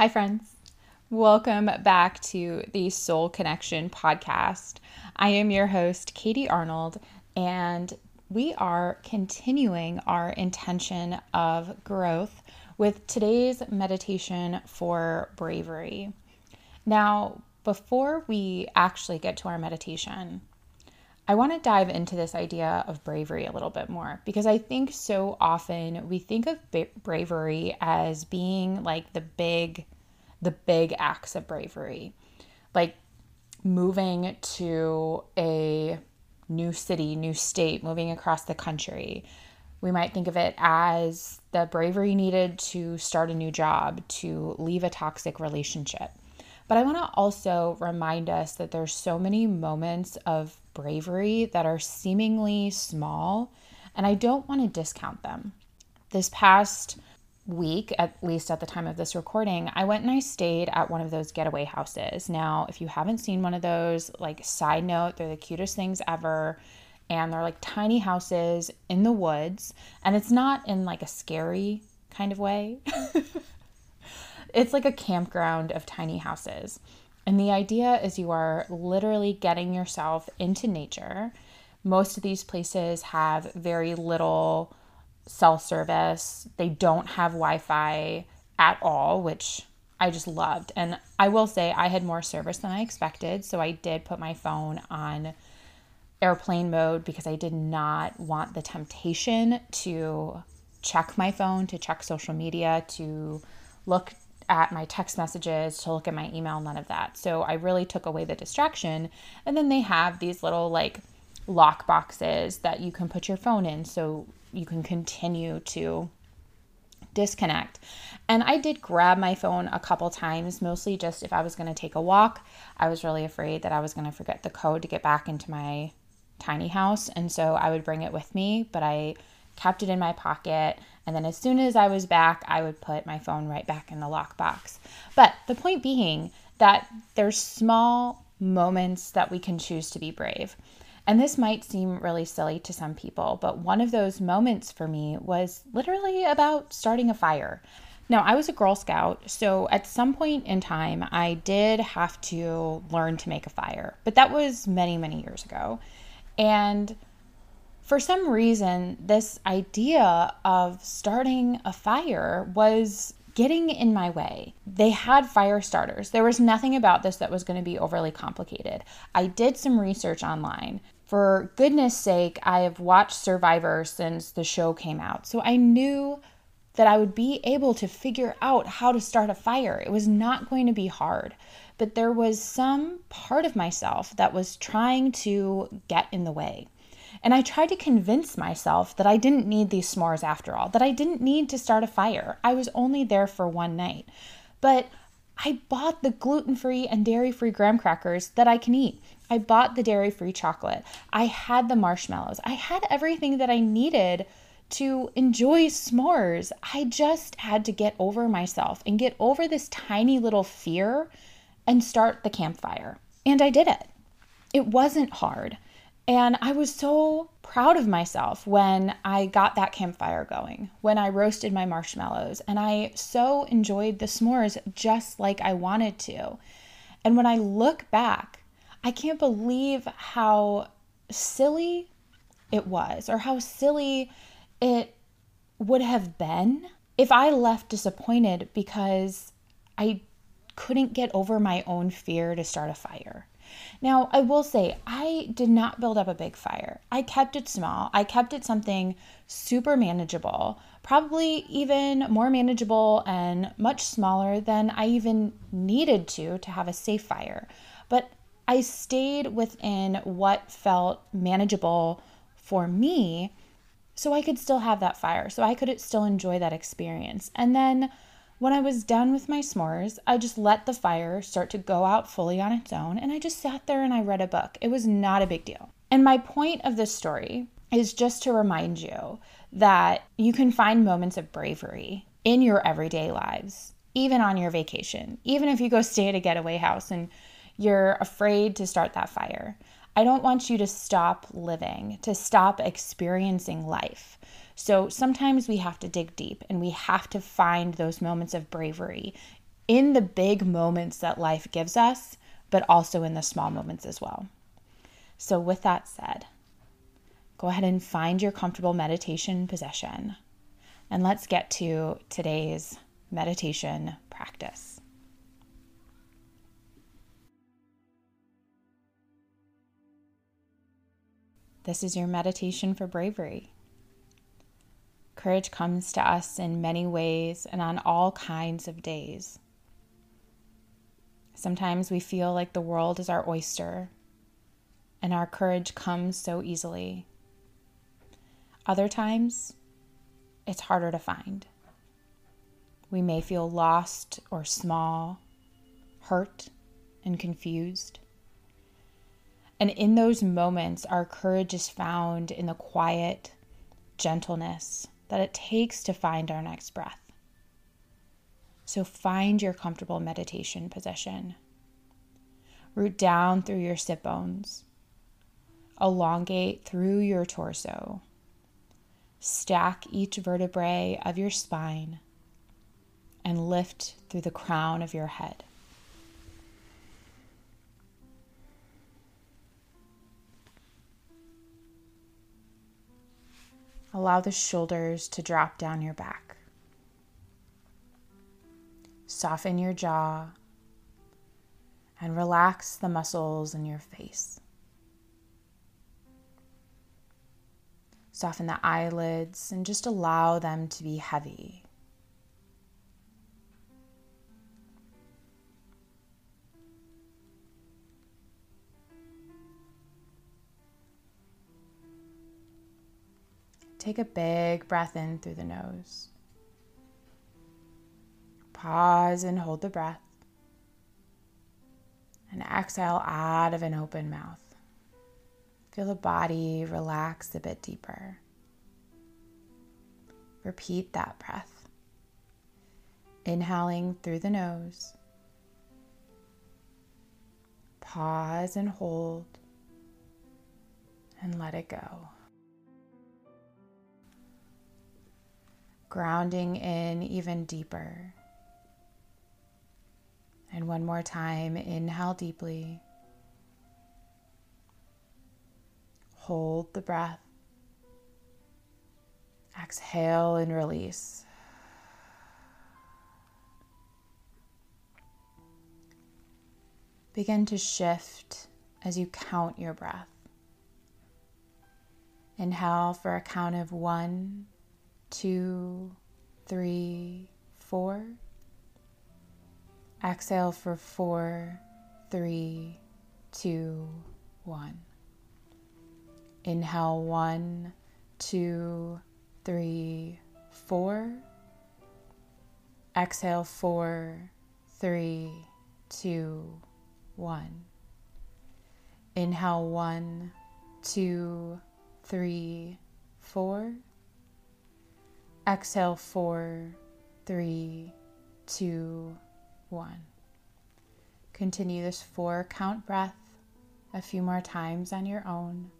Hi, friends. Welcome back to the Soul Connection podcast. I am your host, Katie Arnold, and we are continuing our intention of growth with today's meditation for bravery. Now, before we actually get to our meditation, I want to dive into this idea of bravery a little bit more because I think so often we think of bravery as being like the big the big acts of bravery. Like moving to a new city, new state, moving across the country. We might think of it as the bravery needed to start a new job, to leave a toxic relationship. But I want to also remind us that there's so many moments of bravery that are seemingly small, and I don't want to discount them. This past week, at least at the time of this recording, I went and I stayed at one of those getaway houses. Now, if you haven't seen one of those, like, side note, they're the cutest things ever. And they're like tiny houses in the woods. And it's not in like a scary kind of way, it's like a campground of tiny houses. And the idea is you are literally getting yourself into nature. Most of these places have very little cell service. They don't have Wi Fi at all, which I just loved. And I will say I had more service than I expected. So I did put my phone on airplane mode because I did not want the temptation to check my phone, to check social media, to look at my text messages, to look at my email, none of that. So I really took away the distraction. And then they have these little like lock boxes that you can put your phone in. So you can continue to disconnect. And I did grab my phone a couple times, mostly just if I was going to take a walk. I was really afraid that I was going to forget the code to get back into my tiny house. And so I would bring it with me, but I kept it in my pocket. And then as soon as I was back, I would put my phone right back in the lockbox. But the point being that there's small moments that we can choose to be brave. And this might seem really silly to some people, but one of those moments for me was literally about starting a fire. Now, I was a Girl Scout, so at some point in time, I did have to learn to make a fire, but that was many, many years ago. And for some reason, this idea of starting a fire was getting in my way. They had fire starters. There was nothing about this that was going to be overly complicated. I did some research online for goodness sake, I have watched Survivor since the show came out. So I knew that I would be able to figure out how to start a fire. It was not going to be hard. But there was some part of myself that was trying to get in the way. And I tried to convince myself that I didn't need these s'mores after all, that I didn't need to start a fire. I was only there for one night. But I bought the gluten free and dairy free graham crackers that I can eat. I bought the dairy free chocolate. I had the marshmallows. I had everything that I needed to enjoy s'mores. I just had to get over myself and get over this tiny little fear and start the campfire. And I did it. It wasn't hard. And I was so proud of myself when I got that campfire going, when I roasted my marshmallows, and I so enjoyed the s'mores just like I wanted to. And when I look back, I can't believe how silly it was or how silly it would have been if I left disappointed because I couldn't get over my own fear to start a fire. Now, I will say, I did not build up a big fire. I kept it small. I kept it something super manageable, probably even more manageable and much smaller than I even needed to to have a safe fire. But I stayed within what felt manageable for me so I could still have that fire, so I could still enjoy that experience. And then When I was done with my s'mores, I just let the fire start to go out fully on its own and I just sat there and I read a book. It was not a big deal. And my point of this story is just to remind you that you can find moments of bravery in your everyday lives, even on your vacation, even if you go stay at a getaway house and you're afraid to start that fire. I don't want you to stop living, to stop experiencing life. So sometimes we have to dig deep and we have to find those moments of bravery in the big moments that life gives us, but also in the small moments as well. So, with that said, go ahead and find your comfortable meditation position. And let's get to today's meditation practice. This is your meditation for bravery. Courage comes to us in many ways and on all kinds of days. Sometimes we feel like the world is our oyster and our courage comes so easily. Other times, it's harder to find. We may feel lost or small, hurt and confused. And in those moments, our courage is found in the quiet gentleness that it takes to find our next breath. So find your comfortable meditation position. Root down through your sit bones elongate through your torso. Stack each vertebrae of your spine and lift through the crown of your head. Allow the shoulders to drop down your back. Soften your jaw and relax the muscles in your face. Soften the eyelids and just allow them to be heavy. Take a big breath in through the nose. Pause and hold the breath. And exhale out of an open mouth. Feel the body relax a bit deeper. Repeat that breath. Inhaling through the nose. Pause and hold. And let it go. Grounding in even deeper. And one more time, inhale deeply. Hold the breath. Exhale and release. Begin to shift as you count your breath. Inhale for a count of one, two, three, four. Exhale for four, three, two, one. Inhale one, two, three, four. Exhale four, three, two, one. Inhale one, two, three, four. Exhale four, three, two, one. Continue this four count breath a few more times on your own.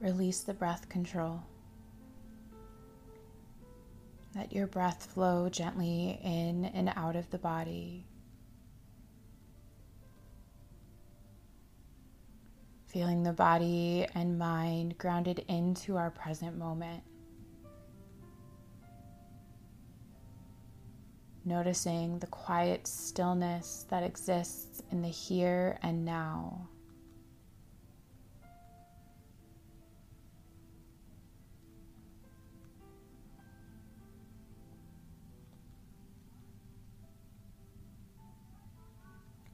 Release the breath control. Let your breath flow gently in and out of the body. Feeling the body and mind grounded into our present moment. Noticing the quiet stillness that exists in the here and now.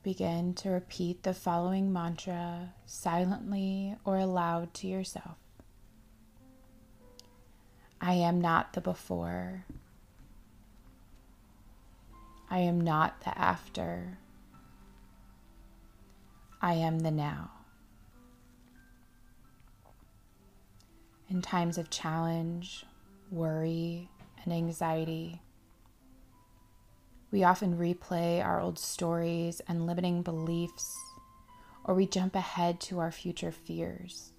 Begin to repeat the following mantra silently or aloud to yourself. I am not the before. I am not the after. I am the now. In times of challenge, worry, and anxiety, we often replay our old stories and limiting beliefs, or we jump ahead to our future fears.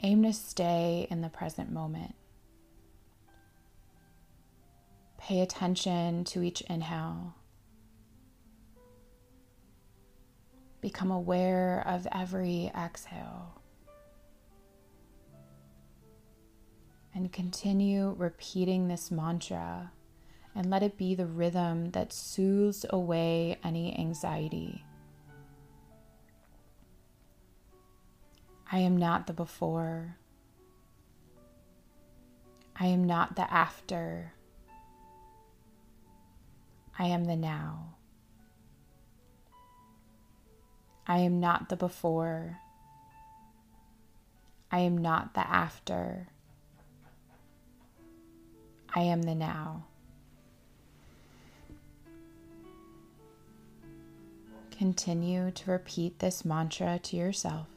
Aim to stay in the present moment. Pay attention to each inhale. Become aware of every exhale. And continue repeating this mantra and let it be the rhythm that soothes away any anxiety. I am not the before. I am not the after. I am the now. I am not the before. I am not the after. I am the now. Continue to repeat this mantra to yourself.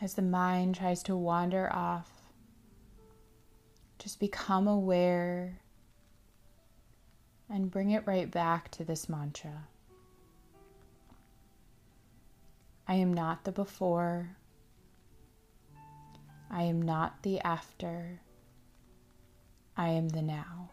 As the mind tries to wander off, just become aware and bring it right back to this mantra. I am not the before. I am not the after. I am the now.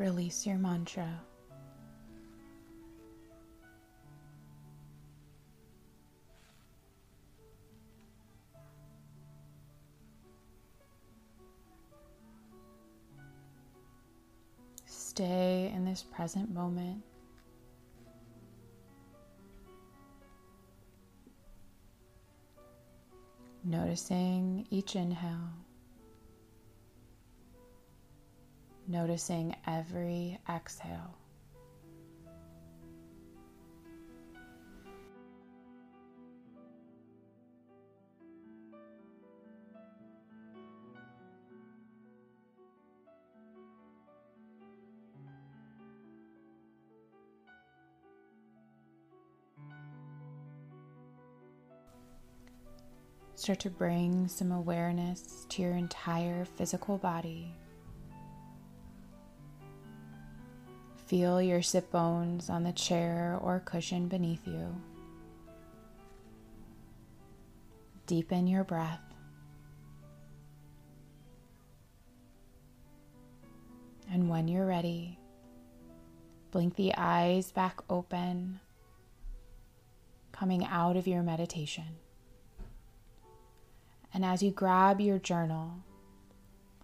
Release your mantra. Stay in this present moment. Noticing each inhale. noticing every exhale. Start to bring some awareness to your entire physical body. Feel your sit bones on the chair or cushion beneath you. Deepen your breath. And when you're ready, blink the eyes back open, coming out of your meditation. And as you grab your journal,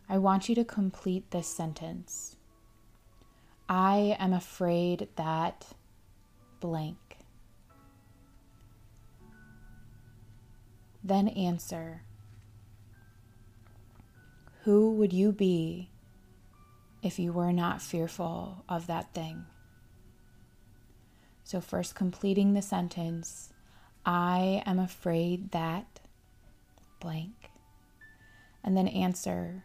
I want you to complete this sentence I am afraid that blank. Then answer Who would you be if you were not fearful of that thing? So, first completing the sentence I am afraid that blank. And then answer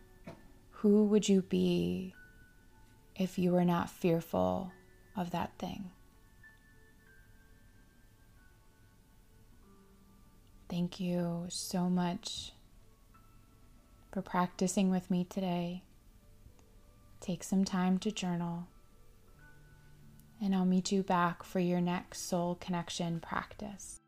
Who would you be if you were not fearful of that thing? Thank you so much for practicing with me today. Take some time to journal, and I'll meet you back for your next soul connection practice.